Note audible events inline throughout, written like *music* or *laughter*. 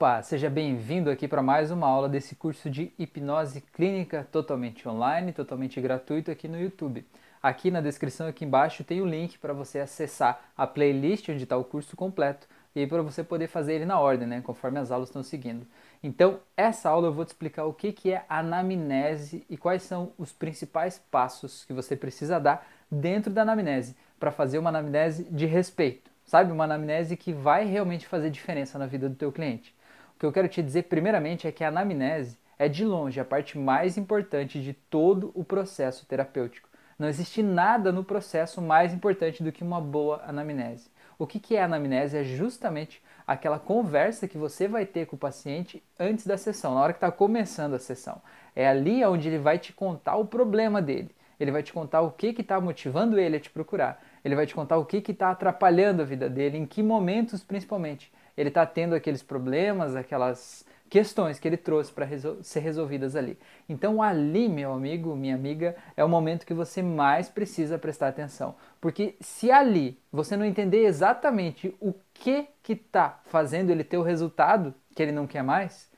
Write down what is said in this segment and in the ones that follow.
Opa, seja bem-vindo aqui para mais uma aula desse curso de hipnose clínica totalmente online, totalmente gratuito aqui no YouTube. Aqui na descrição aqui embaixo tem o link para você acessar a playlist onde está o curso completo e para você poder fazer ele na ordem, né, conforme as aulas estão seguindo. Então, essa aula eu vou te explicar o que, que é anamnese e quais são os principais passos que você precisa dar dentro da anamnese para fazer uma anamnese de respeito, sabe? Uma anamnese que vai realmente fazer diferença na vida do teu cliente. Que eu quero te dizer primeiramente é que a anamnese é de longe a parte mais importante de todo o processo terapêutico. Não existe nada no processo mais importante do que uma boa anamnese. O que, que é anamnese? É justamente aquela conversa que você vai ter com o paciente antes da sessão, na hora que está começando a sessão. É ali onde ele vai te contar o problema dele. Ele vai te contar o que está motivando ele a te procurar. Ele vai te contar o que está atrapalhando a vida dele, em que momentos principalmente ele está tendo aqueles problemas, aquelas questões que ele trouxe para resol ser resolvidas ali. Então, ali, meu amigo, minha amiga, é o momento que você mais precisa prestar atenção. Porque se ali você não entender exatamente o que está fazendo ele ter o resultado que ele não quer mais,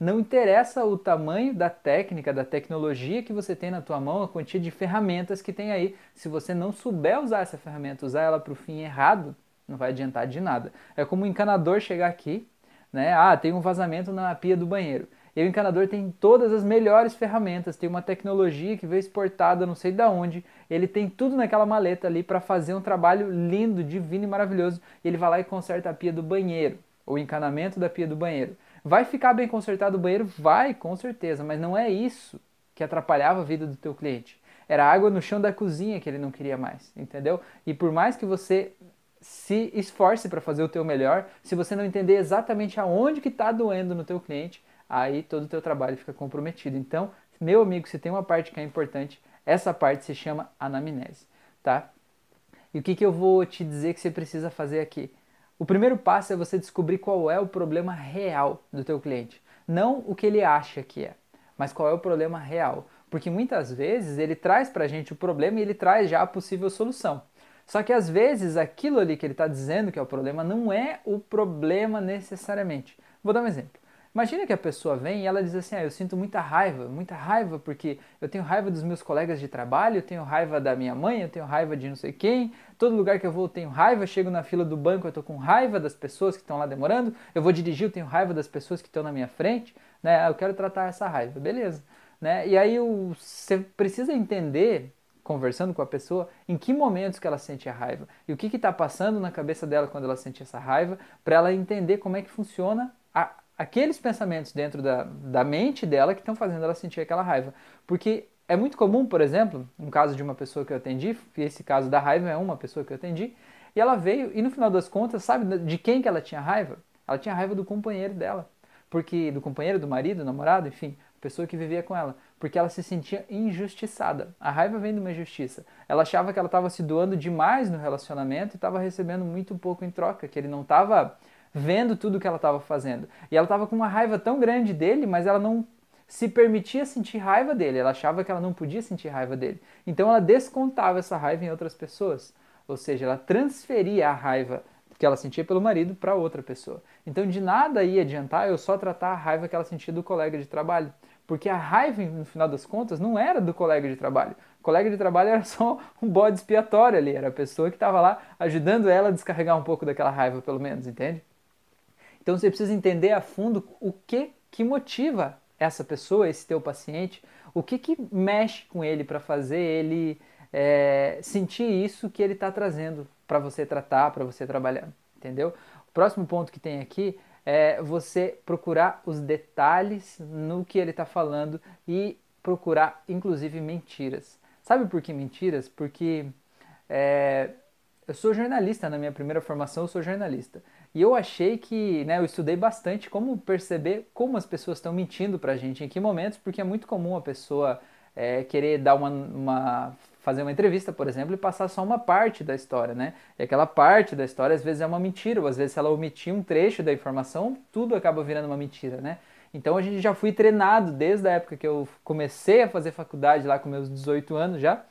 não interessa o tamanho da técnica, da tecnologia que você tem na tua mão, a quantia de ferramentas que tem aí. Se você não souber usar essa ferramenta, usar ela para o fim errado, não vai adiantar de nada. É como um encanador chegar aqui, né? Ah, tem um vazamento na pia do banheiro. E o encanador tem todas as melhores ferramentas, tem uma tecnologia que veio exportada não sei de onde, ele tem tudo naquela maleta ali para fazer um trabalho lindo, divino e maravilhoso. E ele vai lá e conserta a pia do banheiro, o encanamento da pia do banheiro. Vai ficar bem consertado o banheiro? Vai, com certeza, mas não é isso que atrapalhava a vida do teu cliente. Era água no chão da cozinha que ele não queria mais, entendeu? E por mais que você se esforce para fazer o teu melhor, se você não entender exatamente aonde que está doendo no teu cliente, aí todo o teu trabalho fica comprometido. Então, meu amigo, se tem uma parte que é importante, essa parte se chama anamnese, tá? E o que, que eu vou te dizer que você precisa fazer aqui? O primeiro passo é você descobrir qual é o problema real do teu cliente. Não o que ele acha que é, mas qual é o problema real. Porque muitas vezes ele traz para a gente o problema e ele traz já a possível solução. Só que às vezes aquilo ali que ele está dizendo que é o problema não é o problema necessariamente. Vou dar um exemplo. Imagina que a pessoa vem e ela diz assim: ah, eu sinto muita raiva, muita raiva porque eu tenho raiva dos meus colegas de trabalho, eu tenho raiva da minha mãe, eu tenho raiva de não sei quem, todo lugar que eu vou eu tenho raiva, chego na fila do banco eu estou com raiva das pessoas que estão lá demorando, eu vou dirigir eu tenho raiva das pessoas que estão na minha frente, né? Eu quero tratar essa raiva, beleza. Né? E aí você precisa entender conversando com a pessoa, em que momentos que ela sente a raiva e o que está passando na cabeça dela quando ela sente essa raiva, para ela entender como é que funciona a, aqueles pensamentos dentro da, da mente dela que estão fazendo ela sentir aquela raiva. Porque é muito comum, por exemplo, um caso de uma pessoa que eu atendi, e esse caso da raiva é uma pessoa que eu atendi, e ela veio e no final das contas, sabe de quem que ela tinha raiva? Ela tinha raiva do companheiro dela. Porque do companheiro, do marido, do namorado, enfim, pessoa que vivia com ela, porque ela se sentia injustiçada. A raiva vem de uma injustiça. Ela achava que ela estava se doando demais no relacionamento e estava recebendo muito pouco em troca, que ele não estava vendo tudo que ela estava fazendo. E ela estava com uma raiva tão grande dele, mas ela não se permitia sentir raiva dele. Ela achava que ela não podia sentir raiva dele. Então ela descontava essa raiva em outras pessoas. Ou seja, ela transferia a raiva que ela sentia pelo marido para outra pessoa. Então de nada ia adiantar eu só tratar a raiva que ela sentia do colega de trabalho. Porque a raiva, no final das contas, não era do colega de trabalho. O colega de trabalho era *laughs* só um bode expiatório ali, era a pessoa que estava lá ajudando ela a descarregar um pouco daquela raiva, pelo menos, entende? Então você precisa entender a fundo o que que motiva essa pessoa, esse teu paciente, o que que mexe com ele para fazer ele é, sentir isso que ele está trazendo para você tratar, para você trabalhar, entendeu? O próximo ponto que tem aqui é você procurar os detalhes no que ele está falando e procurar, inclusive, mentiras. Sabe por que mentiras? Porque é, eu sou jornalista, na minha primeira formação eu sou jornalista. E eu achei que, né, eu estudei bastante como perceber como as pessoas estão mentindo para a gente, em que momentos, porque é muito comum a pessoa é, querer dar uma, uma fazer uma entrevista, por exemplo, e passar só uma parte da história, né? E aquela parte da história às vezes é uma mentira, ou às vezes se ela omitir um trecho da informação, tudo acaba virando uma mentira, né? Então a gente já fui treinado desde a época que eu comecei a fazer faculdade lá com meus 18 anos já,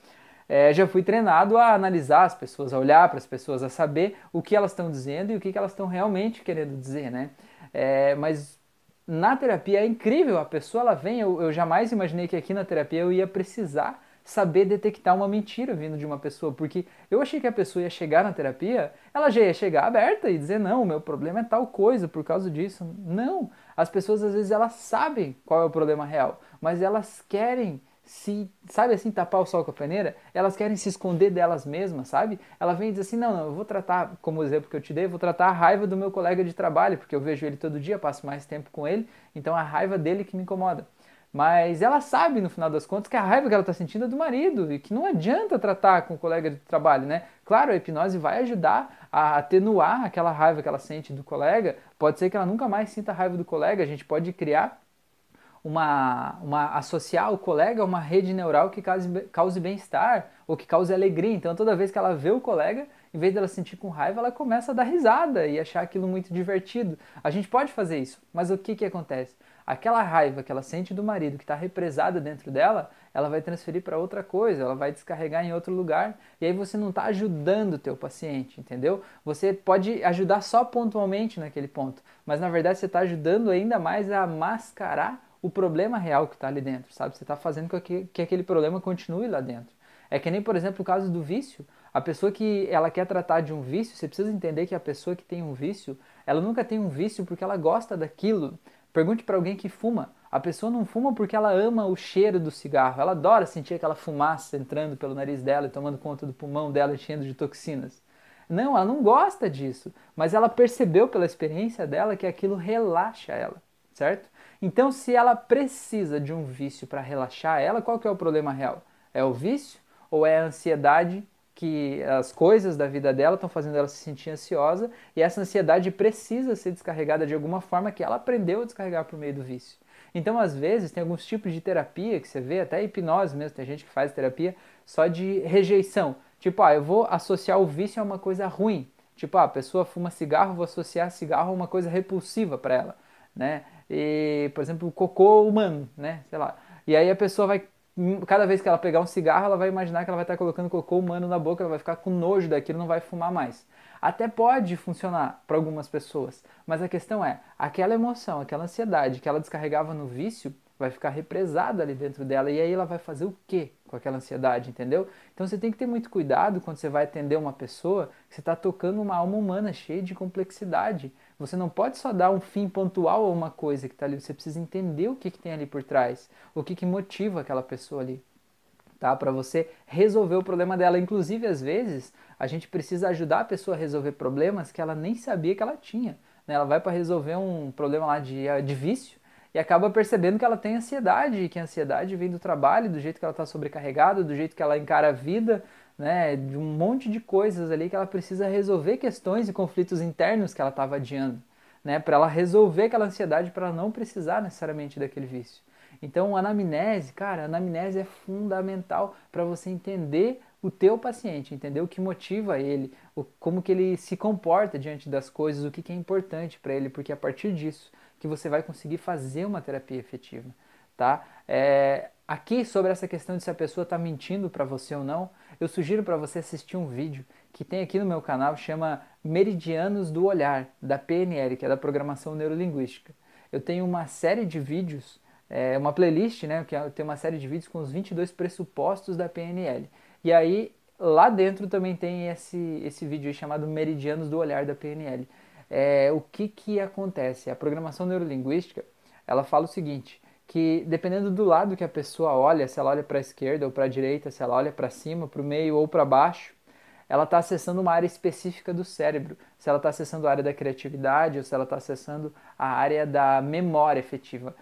é, já fui treinado a analisar as pessoas, a olhar para as pessoas, a saber o que elas estão dizendo e o que elas estão realmente querendo dizer, né? É, mas na terapia é incrível, a pessoa ela vem, eu, eu jamais imaginei que aqui na terapia eu ia precisar saber detectar uma mentira vindo de uma pessoa, porque eu achei que a pessoa ia chegar na terapia, ela já ia chegar aberta e dizer, não, o meu problema é tal coisa por causa disso. Não, as pessoas às vezes elas sabem qual é o problema real, mas elas querem se, sabe assim, tapar o sol com a peneira, elas querem se esconder delas mesmas, sabe? Ela vem e diz assim, não, não, eu vou tratar, como o exemplo que eu te dei, vou tratar a raiva do meu colega de trabalho, porque eu vejo ele todo dia, passo mais tempo com ele, então a raiva dele que me incomoda. Mas ela sabe, no final das contas, que a raiva que ela está sentindo é do marido e que não adianta tratar com o colega de trabalho, né? Claro, a hipnose vai ajudar a atenuar aquela raiva que ela sente do colega. Pode ser que ela nunca mais sinta raiva do colega. A gente pode criar uma, uma associar o colega a uma rede neural que cause, cause bem-estar ou que cause alegria. Então, toda vez que ela vê o colega, em vez dela sentir com raiva, ela começa a dar risada e achar aquilo muito divertido. A gente pode fazer isso, mas o que, que acontece? Aquela raiva que ela sente do marido, que está represada dentro dela, ela vai transferir para outra coisa, ela vai descarregar em outro lugar, e aí você não está ajudando o teu paciente, entendeu? Você pode ajudar só pontualmente naquele ponto, mas na verdade você está ajudando ainda mais a mascarar o problema real que está ali dentro, sabe? Você está fazendo com que, que aquele problema continue lá dentro. É que nem, por exemplo, o caso do vício. A pessoa que ela quer tratar de um vício, você precisa entender que a pessoa que tem um vício, ela nunca tem um vício porque ela gosta daquilo. Pergunte para alguém que fuma. A pessoa não fuma porque ela ama o cheiro do cigarro. Ela adora sentir aquela fumaça entrando pelo nariz dela e tomando conta do pulmão dela, enchendo de toxinas. Não, ela não gosta disso, mas ela percebeu pela experiência dela que aquilo relaxa ela, certo? Então, se ela precisa de um vício para relaxar ela, qual que é o problema real? É o vício ou é a ansiedade que as coisas da vida dela estão fazendo ela se sentir ansiosa e essa ansiedade precisa ser descarregada de alguma forma que ela aprendeu a descarregar por meio do vício. Então, às vezes, tem alguns tipos de terapia que você vê, até hipnose mesmo, tem gente que faz terapia só de rejeição. Tipo, ah, eu vou associar o vício a uma coisa ruim. Tipo, ah, a pessoa fuma cigarro, vou associar cigarro a uma coisa repulsiva para ela, né? E, por exemplo, cocô humano, né? Sei lá. E aí a pessoa vai, cada vez que ela pegar um cigarro, ela vai imaginar que ela vai estar colocando cocô humano na boca, ela vai ficar com nojo daquilo, não vai fumar mais. Até pode funcionar para algumas pessoas, mas a questão é, aquela emoção, aquela ansiedade que ela descarregava no vício, vai ficar represada ali dentro dela e aí ela vai fazer o quê com aquela ansiedade, entendeu? Então você tem que ter muito cuidado quando você vai atender uma pessoa que você está tocando uma alma humana cheia de complexidade. Você não pode só dar um fim pontual a uma coisa que está ali, você precisa entender o que, que tem ali por trás, o que, que motiva aquela pessoa ali. Tá? Para você resolver o problema dela. Inclusive, às vezes, a gente precisa ajudar a pessoa a resolver problemas que ela nem sabia que ela tinha. Né? Ela vai para resolver um problema lá de, de vício e acaba percebendo que ela tem ansiedade, que a ansiedade vem do trabalho, do jeito que ela está sobrecarregada, do jeito que ela encara a vida, né, de um monte de coisas ali que ela precisa resolver questões e conflitos internos que ela estava adiando, né, para ela resolver aquela ansiedade para não precisar necessariamente daquele vício. Então, anamnese, cara, anamnese é fundamental para você entender o teu paciente, entender o que motiva ele, o, como que ele se comporta diante das coisas, o que, que é importante para ele, porque é a partir disso que você vai conseguir fazer uma terapia efetiva, tá? É, aqui sobre essa questão de se a pessoa está mentindo para você ou não, eu sugiro para você assistir um vídeo que tem aqui no meu canal, chama Meridianos do Olhar, da PNL, que é da Programação Neurolinguística. Eu tenho uma série de vídeos, é, uma playlist, né, que é, tem uma série de vídeos com os 22 pressupostos da PNL. E aí, lá dentro também tem esse, esse vídeo chamado Meridianos do Olhar da PNL. É, o que, que acontece? A programação neurolinguística, ela fala o seguinte, que dependendo do lado que a pessoa olha, se ela olha para a esquerda ou para a direita, se ela olha para cima, para o meio ou para baixo, ela está acessando uma área específica do cérebro. Se ela está acessando a área da criatividade ou se ela está acessando a área da memória efetiva.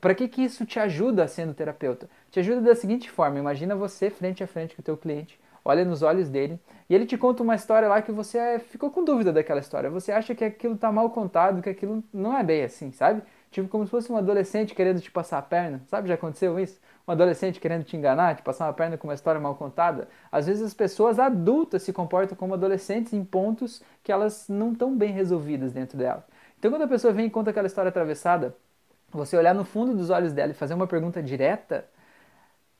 Para que, que isso te ajuda sendo terapeuta? Te ajuda da seguinte forma: imagina você frente a frente com o teu cliente, olha nos olhos dele e ele te conta uma história lá que você ficou com dúvida daquela história. Você acha que aquilo está mal contado, que aquilo não é bem assim, sabe? Tipo, como se fosse um adolescente querendo te passar a perna. Sabe, já aconteceu isso? Um adolescente querendo te enganar, te passar uma perna com uma história mal contada. Às vezes as pessoas adultas se comportam como adolescentes em pontos que elas não estão bem resolvidas dentro dela. Então, quando a pessoa vem e conta aquela história atravessada, você olhar no fundo dos olhos dela e fazer uma pergunta direta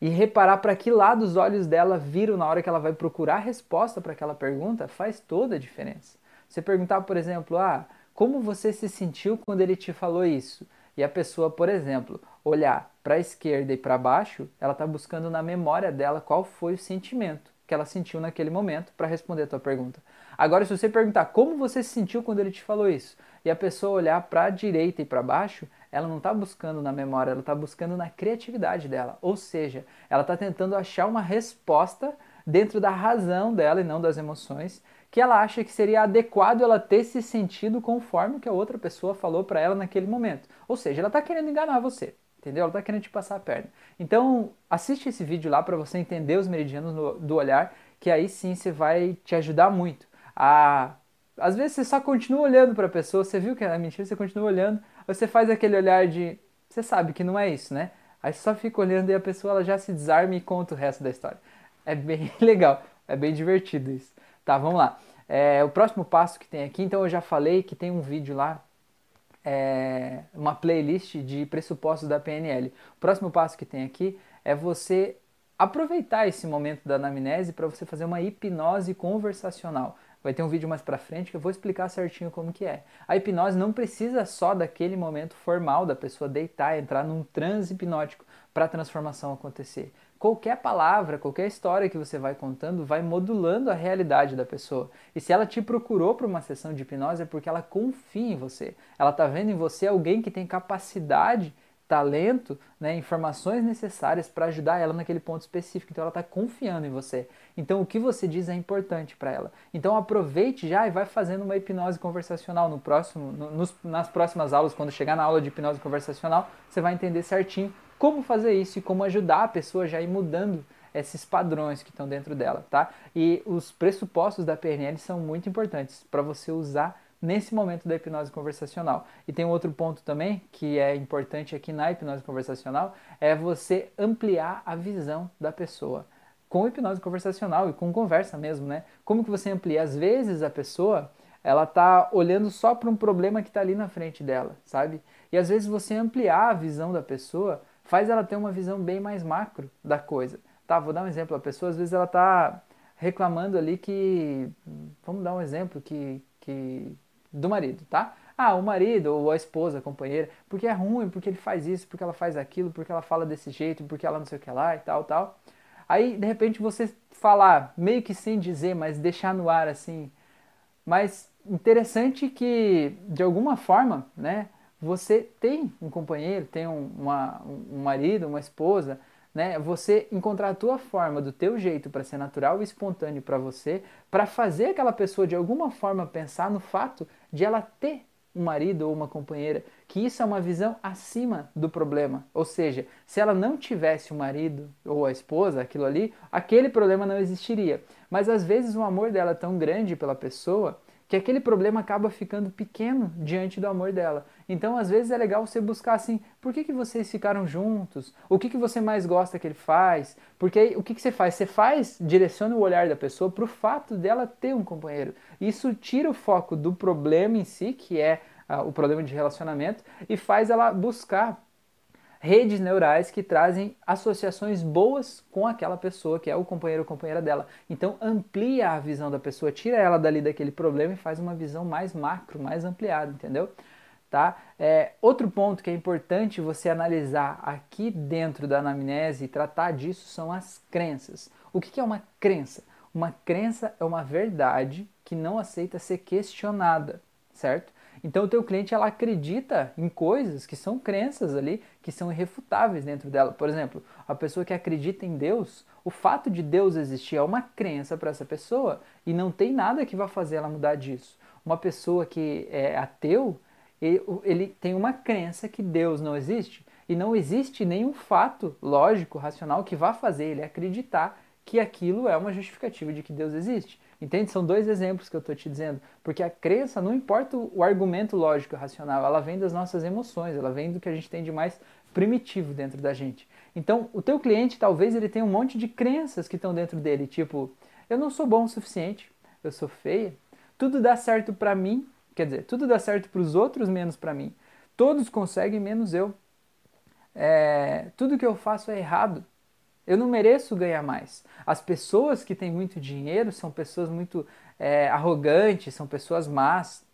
e reparar para que lado os olhos dela viram na hora que ela vai procurar a resposta para aquela pergunta, faz toda a diferença. Você perguntar, por exemplo, ah, como você se sentiu quando ele te falou isso. E a pessoa, por exemplo, olhar para a esquerda e para baixo, ela está buscando na memória dela qual foi o sentimento que ela sentiu naquele momento para responder a tua pergunta. Agora, se você perguntar como você se sentiu quando ele te falou isso, e a pessoa olhar para a direita e para baixo, ela não está buscando na memória, ela está buscando na criatividade dela. Ou seja, ela está tentando achar uma resposta dentro da razão dela e não das emoções, que ela acha que seria adequado ela ter se sentido conforme o que a outra pessoa falou para ela naquele momento. Ou seja, ela está querendo enganar você, entendeu? Ela está querendo te passar a perna. Então, assiste esse vídeo lá para você entender os meridianos do olhar, que aí sim você vai te ajudar muito a às vezes você só continua olhando para a pessoa, você viu que é mentira, você continua olhando, você faz aquele olhar de, você sabe que não é isso, né? Aí você só fica olhando e a pessoa ela já se desarma e conta o resto da história. É bem *laughs* legal, é bem divertido isso. Tá, vamos lá. É, o próximo passo que tem aqui, então eu já falei que tem um vídeo lá, é, uma playlist de pressupostos da PNL. O próximo passo que tem aqui é você aproveitar esse momento da anamnese para você fazer uma hipnose conversacional. Vai ter um vídeo mais pra frente que eu vou explicar certinho como que é. A hipnose não precisa só daquele momento formal da pessoa deitar, entrar num transe hipnótico para a transformação acontecer. Qualquer palavra, qualquer história que você vai contando vai modulando a realidade da pessoa. E se ela te procurou para uma sessão de hipnose é porque ela confia em você. Ela está vendo em você alguém que tem capacidade talento, né, informações necessárias para ajudar ela naquele ponto específico. Então ela está confiando em você. Então o que você diz é importante para ela. Então aproveite já e vai fazendo uma hipnose conversacional no próximo, no, nos, nas próximas aulas, quando chegar na aula de hipnose conversacional, você vai entender certinho como fazer isso e como ajudar a pessoa já a ir mudando esses padrões que estão dentro dela, tá? E os pressupostos da PNL são muito importantes para você usar nesse momento da hipnose conversacional. E tem um outro ponto também que é importante aqui na hipnose conversacional, é você ampliar a visão da pessoa. Com hipnose conversacional e com conversa mesmo, né? Como que você amplia? Às vezes a pessoa, ela tá olhando só para um problema que está ali na frente dela, sabe? E às vezes você ampliar a visão da pessoa faz ela ter uma visão bem mais macro da coisa. Tá, vou dar um exemplo. A pessoa às vezes ela tá reclamando ali que, vamos dar um exemplo que, que do marido, tá? Ah, o marido ou a esposa, a companheira, porque é ruim, porque ele faz isso, porque ela faz aquilo, porque ela fala desse jeito, porque ela não sei o que lá e tal, tal. Aí, de repente, você falar, meio que sem dizer, mas deixar no ar assim. Mas interessante que, de alguma forma, né, você tem um companheiro, tem um, uma, um marido, uma esposa, né? Você encontrar a tua forma, do teu jeito para ser natural e espontâneo para você, para fazer aquela pessoa de alguma forma pensar no fato de ela ter um marido ou uma companheira, que isso é uma visão acima do problema. Ou seja, se ela não tivesse o um marido ou a esposa, aquilo ali, aquele problema não existiria. Mas às vezes o amor dela é tão grande pela pessoa que aquele problema acaba ficando pequeno diante do amor dela. Então, às vezes é legal você buscar assim, por que, que vocês ficaram juntos? O que, que você mais gosta que ele faz? Porque o que, que você faz? Você faz, direciona o olhar da pessoa para o fato dela ter um companheiro. Isso tira o foco do problema em si, que é uh, o problema de relacionamento, e faz ela buscar redes neurais que trazem associações boas com aquela pessoa que é o companheiro ou companheira dela. Então amplia a visão da pessoa, tira ela dali daquele problema e faz uma visão mais macro, mais ampliada, entendeu? Tá? É, outro ponto que é importante você analisar aqui dentro da anamnese e tratar disso são as crenças. O que, que é uma crença? Uma crença é uma verdade que não aceita ser questionada, certo? Então o teu cliente ela acredita em coisas que são crenças ali, que são irrefutáveis dentro dela. Por exemplo, a pessoa que acredita em Deus, o fato de Deus existir é uma crença para essa pessoa e não tem nada que vá fazer ela mudar disso. Uma pessoa que é ateu, ele, tem uma crença que Deus não existe e não existe nenhum fato lógico, racional que vá fazer ele acreditar que aquilo é uma justificativa de que Deus existe. Entende? São dois exemplos que eu estou te dizendo. Porque a crença, não importa o argumento lógico racional, ela vem das nossas emoções, ela vem do que a gente tem de mais primitivo dentro da gente. Então, o teu cliente, talvez ele tenha um monte de crenças que estão dentro dele, tipo, eu não sou bom o suficiente, eu sou feia, tudo dá certo para mim, quer dizer, tudo dá certo para os outros menos para mim. Todos conseguem menos eu. É, tudo que eu faço é errado. Eu não mereço ganhar mais. As pessoas que têm muito dinheiro são pessoas muito é, arrogantes, são pessoas más.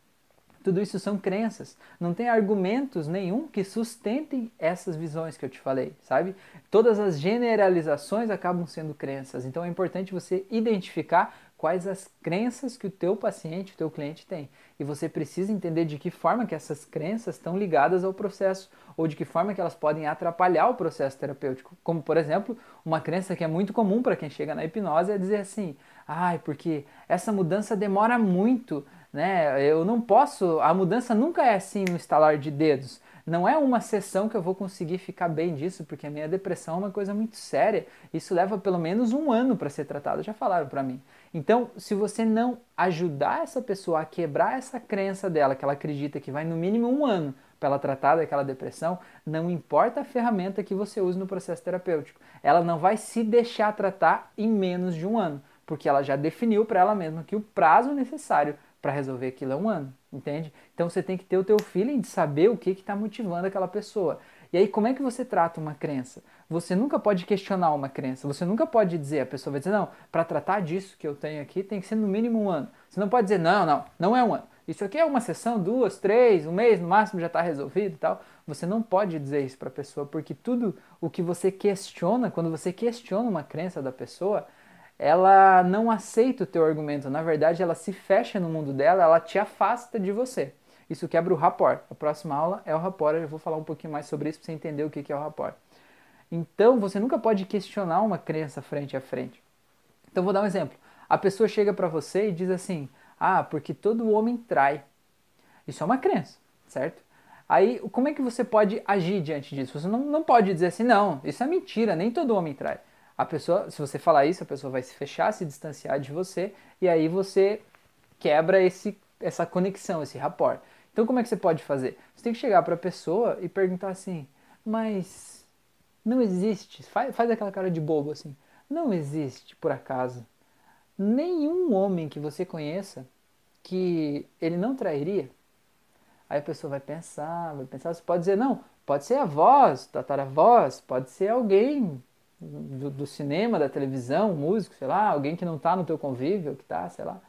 Tudo isso são crenças. Não tem argumentos nenhum que sustentem essas visões que eu te falei, sabe? Todas as generalizações acabam sendo crenças. Então é importante você identificar quais as crenças que o teu paciente, o teu cliente tem. E você precisa entender de que forma que essas crenças estão ligadas ao processo ou de que forma que elas podem atrapalhar o processo terapêutico. Como, por exemplo, uma crença que é muito comum para quem chega na hipnose é dizer assim: "Ai, porque essa mudança demora muito, né? Eu não posso, a mudança nunca é assim no estalar de dedos. Não é uma sessão que eu vou conseguir ficar bem disso, porque a minha depressão é uma coisa muito séria. Isso leva pelo menos um ano para ser tratado, já falaram para mim. Então, se você não ajudar essa pessoa a quebrar essa crença dela, que ela acredita que vai no mínimo um ano para ela tratar daquela depressão, não importa a ferramenta que você use no processo terapêutico, ela não vai se deixar tratar em menos de um ano, porque ela já definiu para ela mesma que o prazo necessário para resolver aquilo é um ano, entende? Então você tem que ter o teu feeling de saber o que está motivando aquela pessoa. E aí como é que você trata uma crença? Você nunca pode questionar uma crença, você nunca pode dizer, a pessoa vai dizer, não, para tratar disso que eu tenho aqui tem que ser no mínimo um ano. Você não pode dizer, não, não, não é um ano. Isso aqui é uma sessão, duas, três, um mês, no máximo já está resolvido e tal. Você não pode dizer isso para a pessoa, porque tudo o que você questiona, quando você questiona uma crença da pessoa, ela não aceita o teu argumento. Na verdade, ela se fecha no mundo dela, ela te afasta de você. Isso quebra o rapport. A próxima aula é o rapport, eu vou falar um pouquinho mais sobre isso para você entender o que é o rapport. Então, você nunca pode questionar uma crença frente a frente. Então, vou dar um exemplo. A pessoa chega para você e diz assim: Ah, porque todo homem trai. Isso é uma crença, certo? Aí, como é que você pode agir diante disso? Você não, não pode dizer assim: Não, isso é mentira, nem todo homem trai a pessoa, se você falar isso, a pessoa vai se fechar, se distanciar de você e aí você quebra esse, essa conexão, esse rapport. Então como é que você pode fazer? Você tem que chegar para a pessoa e perguntar assim, mas não existe, faz, faz aquela cara de bobo assim, não existe por acaso nenhum homem que você conheça que ele não trairia? Aí a pessoa vai pensar, vai pensar, você pode dizer, não, pode ser a voz, tataravós, pode ser alguém do, do, cinema, da televisão, músico, sei lá, alguém que não está no teu convívio, que está, sei lá.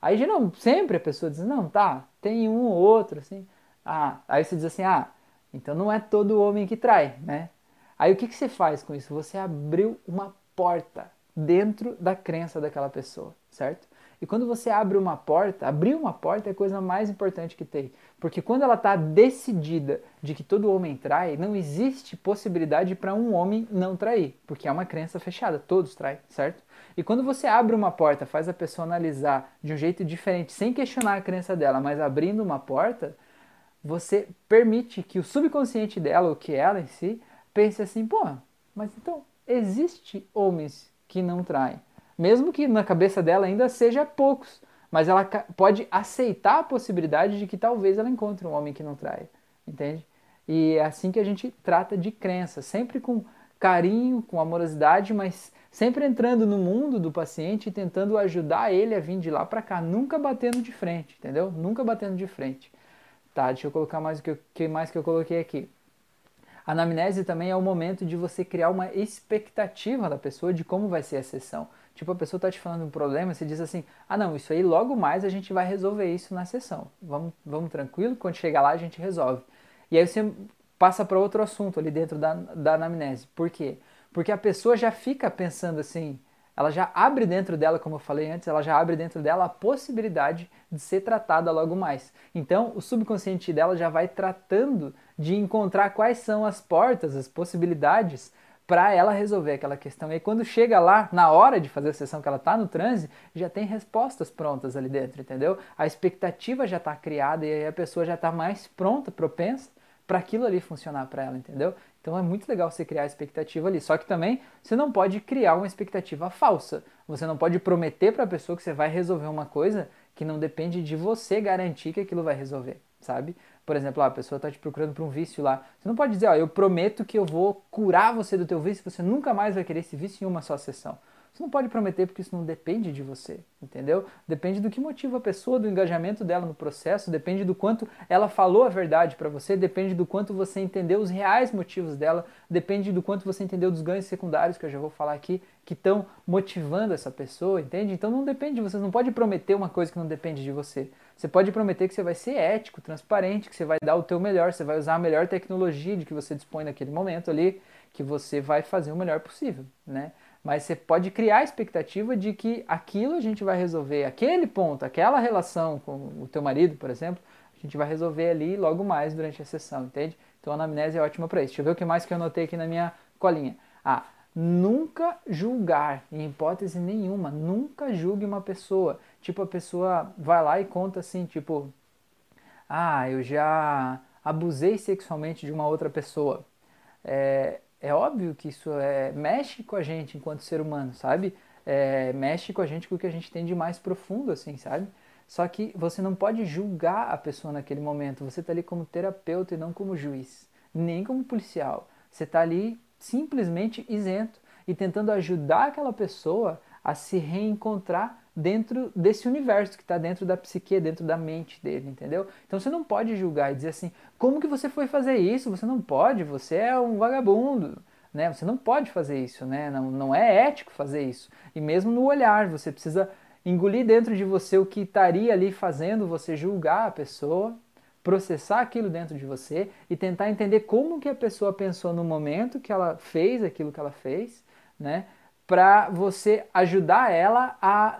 Aí geral, sempre a pessoa diz, não, tá, tem um ou outro, assim. Ah, aí você diz assim, ah, então não é todo homem que trai, né? Aí o que, que você faz com isso? Você abriu uma porta dentro da crença daquela pessoa, certo? E quando você abre uma porta, abrir uma porta é a coisa mais importante que tem. Porque quando ela está decidida de que todo homem trai, não existe possibilidade para um homem não trair, porque é uma crença fechada, todos traem, certo? E quando você abre uma porta, faz a pessoa analisar de um jeito diferente, sem questionar a crença dela, mas abrindo uma porta, você permite que o subconsciente dela, o que ela em si, pense assim, pô, mas então existe homens que não traem mesmo que na cabeça dela ainda seja poucos, mas ela pode aceitar a possibilidade de que talvez ela encontre um homem que não trai, entende? E é assim que a gente trata de crença, sempre com carinho, com amorosidade, mas sempre entrando no mundo do paciente e tentando ajudar ele a vir de lá para cá, nunca batendo de frente, entendeu? Nunca batendo de frente. Tá, deixa eu colocar mais o que, que mais que eu coloquei aqui. A anamnese também é o momento de você criar uma expectativa da pessoa de como vai ser a sessão. Tipo, a pessoa está te falando um problema, você diz assim: ah, não, isso aí logo mais a gente vai resolver isso na sessão. Vamos, vamos tranquilo, quando chegar lá a gente resolve. E aí você passa para outro assunto ali dentro da, da anamnese. Por quê? Porque a pessoa já fica pensando assim, ela já abre dentro dela, como eu falei antes, ela já abre dentro dela a possibilidade de ser tratada logo mais. Então, o subconsciente dela já vai tratando de encontrar quais são as portas, as possibilidades para ela resolver aquela questão. E aí, quando chega lá, na hora de fazer a sessão que ela está no transe, já tem respostas prontas ali dentro, entendeu? A expectativa já está criada e aí a pessoa já está mais pronta, propensa para aquilo ali funcionar para ela, entendeu? Então é muito legal você criar a expectativa ali. Só que também você não pode criar uma expectativa falsa. Você não pode prometer para a pessoa que você vai resolver uma coisa que não depende de você garantir que aquilo vai resolver, sabe? Por exemplo, a pessoa está te procurando por um vício lá. Você não pode dizer, ó, eu prometo que eu vou curar você do teu vício, você nunca mais vai querer esse vício em uma só sessão. Você não pode prometer porque isso não depende de você, entendeu? Depende do que motiva a pessoa, do engajamento dela no processo, depende do quanto ela falou a verdade para você, depende do quanto você entendeu os reais motivos dela, depende do quanto você entendeu dos ganhos secundários que eu já vou falar aqui, que estão motivando essa pessoa, entende? Então não depende de você, não pode prometer uma coisa que não depende de você. Você pode prometer que você vai ser ético, transparente, que você vai dar o teu melhor, você vai usar a melhor tecnologia de que você dispõe naquele momento ali, que você vai fazer o melhor possível, né? Mas você pode criar a expectativa de que aquilo a gente vai resolver, aquele ponto, aquela relação com o teu marido, por exemplo, a gente vai resolver ali logo mais durante a sessão, entende? Então a anamnese é ótima para isso. Deixa eu ver o que mais que eu anotei aqui na minha colinha. Ah, nunca julgar, em hipótese nenhuma, nunca julgue uma pessoa. Tipo, a pessoa vai lá e conta assim, tipo, ah, eu já abusei sexualmente de uma outra pessoa. É, é óbvio que isso é, mexe com a gente enquanto ser humano, sabe? É, mexe com a gente com o que a gente tem de mais profundo, assim, sabe? Só que você não pode julgar a pessoa naquele momento. Você está ali como terapeuta e não como juiz, nem como policial. Você está ali simplesmente isento e tentando ajudar aquela pessoa a se reencontrar dentro desse universo que está dentro da psique, dentro da mente dele, entendeu? Então você não pode julgar e dizer assim, como que você foi fazer isso? Você não pode, você é um vagabundo, né? Você não pode fazer isso, né? Não, não é ético fazer isso. E mesmo no olhar, você precisa engolir dentro de você o que estaria ali fazendo você julgar a pessoa, processar aquilo dentro de você e tentar entender como que a pessoa pensou no momento que ela fez aquilo que ela fez, né? Para você ajudar ela a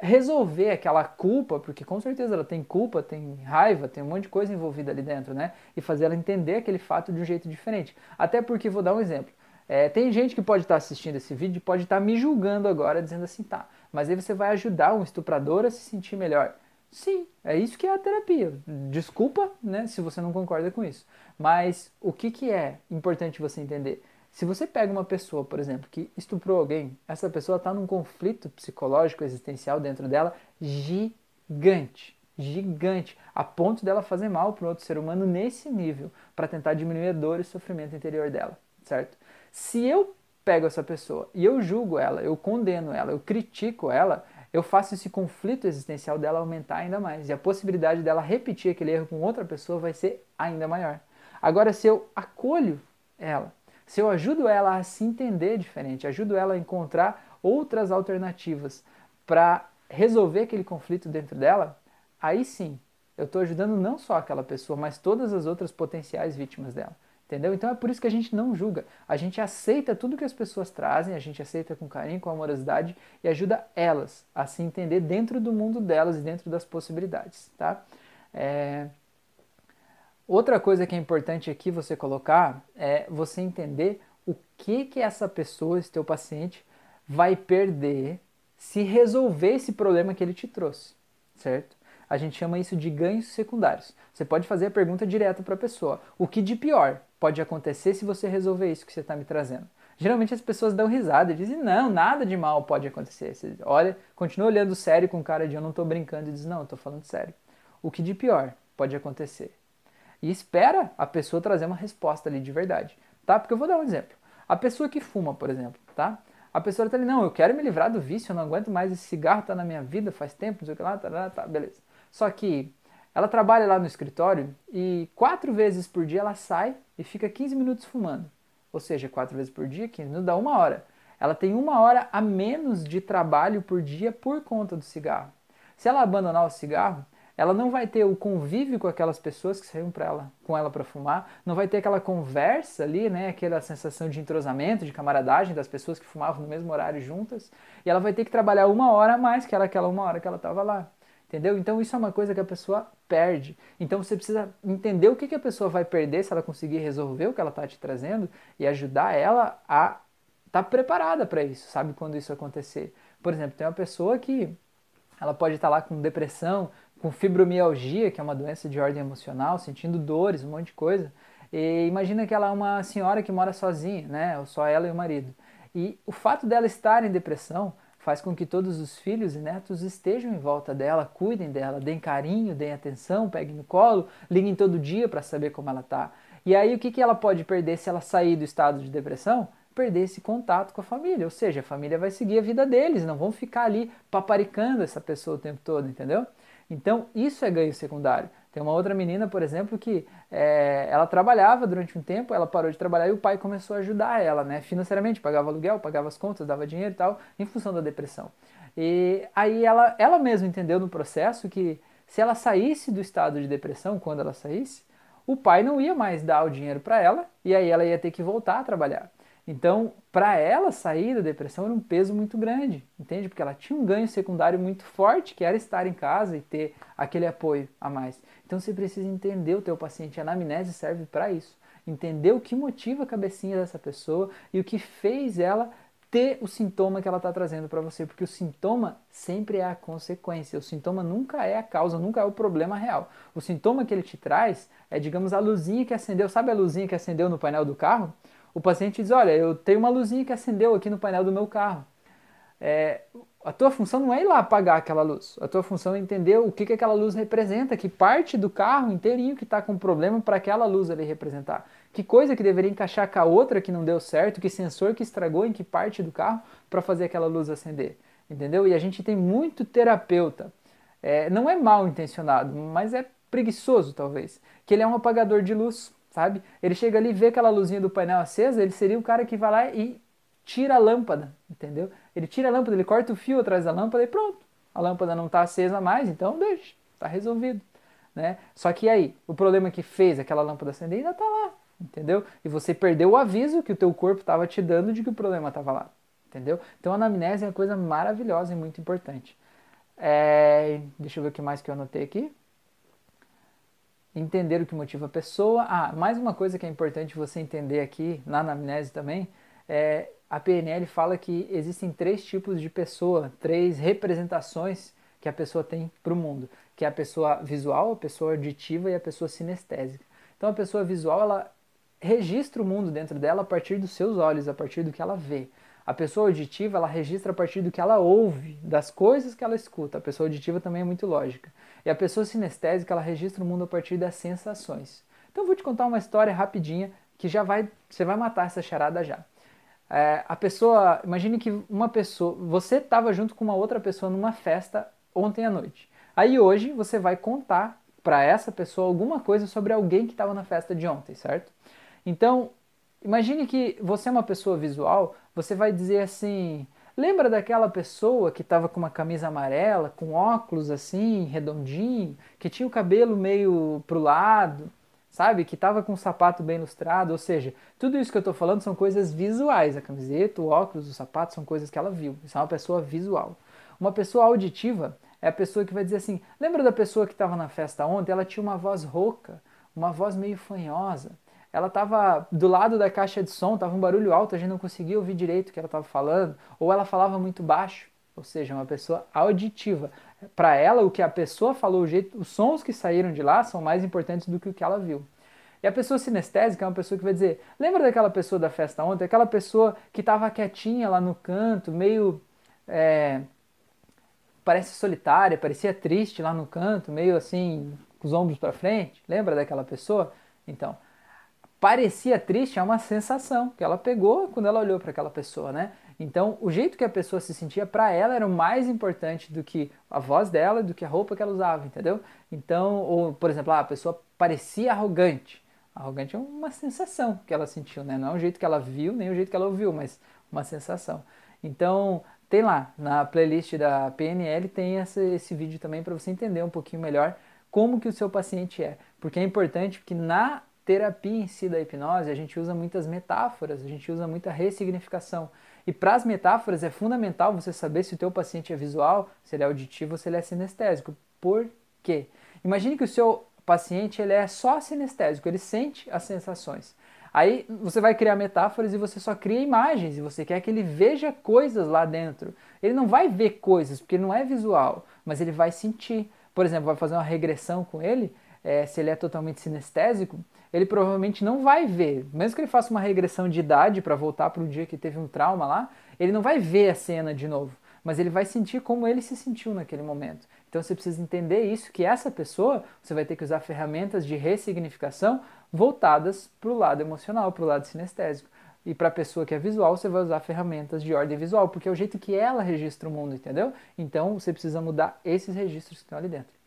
resolver aquela culpa, porque com certeza ela tem culpa, tem raiva, tem um monte de coisa envolvida ali dentro, né? E fazer ela entender aquele fato de um jeito diferente. Até porque, vou dar um exemplo. É, tem gente que pode estar assistindo esse vídeo e pode estar me julgando agora, dizendo assim, tá, mas aí você vai ajudar um estuprador a se sentir melhor. Sim, é isso que é a terapia. Desculpa, né, se você não concorda com isso. Mas o que, que é importante você entender? Se você pega uma pessoa, por exemplo, que estuprou alguém, essa pessoa está num conflito psicológico existencial dentro dela gigante, gigante, a ponto dela fazer mal para outro ser humano nesse nível, para tentar diminuir a dor e sofrimento interior dela, certo? Se eu pego essa pessoa e eu julgo ela, eu condeno ela, eu critico ela, eu faço esse conflito existencial dela aumentar ainda mais. E a possibilidade dela repetir aquele erro com outra pessoa vai ser ainda maior. Agora, se eu acolho ela, se eu ajudo ela a se entender diferente, ajudo ela a encontrar outras alternativas para resolver aquele conflito dentro dela, aí sim, eu estou ajudando não só aquela pessoa, mas todas as outras potenciais vítimas dela. Entendeu? Então é por isso que a gente não julga. A gente aceita tudo que as pessoas trazem, a gente aceita com carinho, com amorosidade e ajuda elas a se entender dentro do mundo delas e dentro das possibilidades, tá? É... Outra coisa que é importante aqui você colocar é você entender o que que essa pessoa, esse teu paciente, vai perder se resolver esse problema que ele te trouxe, certo? A gente chama isso de ganhos secundários. Você pode fazer a pergunta direta para a pessoa: o que de pior pode acontecer se você resolver isso que você está me trazendo? Geralmente as pessoas dão risada e dizem: não, nada de mal pode acontecer. Você olha, continua olhando sério com cara de eu não estou brincando e diz: não, estou falando sério. O que de pior pode acontecer? E espera a pessoa trazer uma resposta ali de verdade, tá? Porque eu vou dar um exemplo. A pessoa que fuma, por exemplo, tá? A pessoa está ali, não, eu quero me livrar do vício, eu não aguento mais, esse cigarro está na minha vida faz tempo, não sei o que lá, tá, tá, tá beleza. Só que ela trabalha lá no escritório e quatro vezes por dia ela sai e fica 15 minutos fumando. Ou seja, quatro vezes por dia, 15 minutos dá uma hora. Ela tem uma hora a menos de trabalho por dia por conta do cigarro. Se ela abandonar o cigarro, ela não vai ter o convívio com aquelas pessoas que saíram para ela, com ela para fumar, não vai ter aquela conversa ali, né, aquela sensação de entrosamento, de camaradagem das pessoas que fumavam no mesmo horário juntas, e ela vai ter que trabalhar uma hora a mais que era aquela uma hora que ela estava lá. Entendeu? Então isso é uma coisa que a pessoa perde. Então você precisa entender o que, que a pessoa vai perder se ela conseguir resolver o que ela está te trazendo e ajudar ela a estar tá preparada para isso, sabe? Quando isso acontecer. Por exemplo, tem uma pessoa que ela pode estar tá lá com depressão, com fibromialgia, que é uma doença de ordem emocional, sentindo dores, um monte de coisa. E imagina que ela é uma senhora que mora sozinha, né? Ou só ela e o marido. E o fato dela estar em depressão faz com que todos os filhos e netos estejam em volta dela, cuidem dela, deem carinho, deem atenção, peguem no colo, liguem todo dia para saber como ela está. E aí o que, que ela pode perder se ela sair do estado de depressão? Perder esse contato com a família, ou seja, a família vai seguir a vida deles, não vão ficar ali paparicando essa pessoa o tempo todo, entendeu? Então isso é ganho secundário. Tem uma outra menina, por exemplo, que é, ela trabalhava durante um tempo, ela parou de trabalhar e o pai começou a ajudar ela, né? Financeiramente, pagava aluguel, pagava as contas, dava dinheiro e tal, em função da depressão. E aí ela, ela mesma entendeu no processo que se ela saísse do estado de depressão, quando ela saísse, o pai não ia mais dar o dinheiro para ela e aí ela ia ter que voltar a trabalhar. Então, para ela sair da depressão era um peso muito grande, entende? Porque ela tinha um ganho secundário muito forte, que era estar em casa e ter aquele apoio a mais. Então, você precisa entender o teu paciente. A anamnese serve para isso. Entender o que motiva a cabecinha dessa pessoa e o que fez ela ter o sintoma que ela está trazendo para você, porque o sintoma sempre é a consequência, o sintoma nunca é a causa, nunca é o problema real. O sintoma que ele te traz é, digamos, a luzinha que acendeu, sabe a luzinha que acendeu no painel do carro? O paciente diz: Olha, eu tenho uma luzinha que acendeu aqui no painel do meu carro. É, a tua função não é ir lá apagar aquela luz. A tua função é entender o que, que aquela luz representa, que parte do carro inteirinho que está com problema para aquela luz ali representar. Que coisa que deveria encaixar com a outra que não deu certo, que sensor que estragou em que parte do carro para fazer aquela luz acender. Entendeu? E a gente tem muito terapeuta. É, não é mal intencionado, mas é preguiçoso talvez. Que ele é um apagador de luz, sabe? Ele chega ali, vê aquela luzinha do painel acesa, ele seria o cara que vai lá e tira a lâmpada, entendeu? Ele tira a lâmpada, ele corta o fio atrás da lâmpada e pronto. A lâmpada não está acesa mais, então deixa, está resolvido. Né? Só que aí, o problema que fez aquela lâmpada acender ainda está lá, entendeu? E você perdeu o aviso que o teu corpo estava te dando de que o problema estava lá, entendeu? Então a anamnese é uma coisa maravilhosa e muito importante. É... Deixa eu ver o que mais que eu anotei aqui. Entender o que motiva a pessoa. Ah, mais uma coisa que é importante você entender aqui na anamnese também é a PNL fala que existem três tipos de pessoa, três representações que a pessoa tem para o mundo, que é a pessoa visual, a pessoa auditiva e a pessoa sinestésica. Então a pessoa visual ela registra o mundo dentro dela a partir dos seus olhos, a partir do que ela vê. A pessoa auditiva ela registra a partir do que ela ouve, das coisas que ela escuta. A pessoa auditiva também é muito lógica. E a pessoa sinestésica ela registra o mundo a partir das sensações. Então eu vou te contar uma história rapidinha que já vai, você vai matar essa charada já. É, a pessoa, imagine que uma pessoa, você estava junto com uma outra pessoa numa festa ontem à noite. Aí hoje você vai contar para essa pessoa alguma coisa sobre alguém que estava na festa de ontem, certo? Então, imagine que você é uma pessoa visual, você vai dizer assim: lembra daquela pessoa que estava com uma camisa amarela, com óculos assim, redondinho, que tinha o cabelo meio pro lado? sabe? Que estava com o sapato bem ilustrado, ou seja, tudo isso que eu estou falando são coisas visuais. A camiseta, o óculos, o sapato são coisas que ela viu. Isso é uma pessoa visual. Uma pessoa auditiva é a pessoa que vai dizer assim: lembra da pessoa que estava na festa ontem? Ela tinha uma voz rouca, uma voz meio fanhosa. Ela estava do lado da caixa de som, estava um barulho alto, a gente não conseguia ouvir direito o que ela estava falando, ou ela falava muito baixo, ou seja, uma pessoa auditiva para ela, o que a pessoa falou, o jeito, os sons que saíram de lá são mais importantes do que o que ela viu. E a pessoa sinestésica é uma pessoa que vai dizer: lembra daquela pessoa da festa ontem? Aquela pessoa que estava quietinha lá no canto, meio. É, parece solitária, parecia triste lá no canto, meio assim, com os ombros para frente. Lembra daquela pessoa? Então, parecia triste é uma sensação que ela pegou quando ela olhou para aquela pessoa, né? Então, o jeito que a pessoa se sentia para ela era mais importante do que a voz dela, do que a roupa que ela usava, entendeu? Então, ou por exemplo, ah, a pessoa parecia arrogante. Arrogante é uma sensação que ela sentiu, né? Não é o jeito que ela viu, nem o jeito que ela ouviu, mas uma sensação. Então, tem lá na playlist da PNL tem esse, esse vídeo também para você entender um pouquinho melhor como que o seu paciente é, porque é importante que na terapia em si da hipnose a gente usa muitas metáforas, a gente usa muita ressignificação. E para as metáforas é fundamental você saber se o teu paciente é visual, se ele é auditivo se ele é sinestésico. Por quê? Imagine que o seu paciente ele é só sinestésico, ele sente as sensações. Aí você vai criar metáforas e você só cria imagens e você quer que ele veja coisas lá dentro. Ele não vai ver coisas porque não é visual, mas ele vai sentir. Por exemplo, vai fazer uma regressão com ele, é, se ele é totalmente sinestésico, ele provavelmente não vai ver, mesmo que ele faça uma regressão de idade para voltar para o dia que teve um trauma lá, ele não vai ver a cena de novo, mas ele vai sentir como ele se sentiu naquele momento. Então você precisa entender isso, que essa pessoa, você vai ter que usar ferramentas de ressignificação voltadas para o lado emocional, para o lado sinestésico. E para a pessoa que é visual, você vai usar ferramentas de ordem visual, porque é o jeito que ela registra o mundo, entendeu? Então você precisa mudar esses registros que estão ali dentro.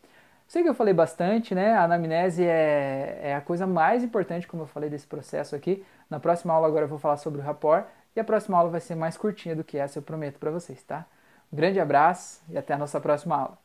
Sei que eu falei bastante, né? A anamnese é, é a coisa mais importante, como eu falei, desse processo aqui. Na próxima aula agora eu vou falar sobre o rapport e a próxima aula vai ser mais curtinha do que essa, eu prometo para vocês, tá? Um grande abraço e até a nossa próxima aula.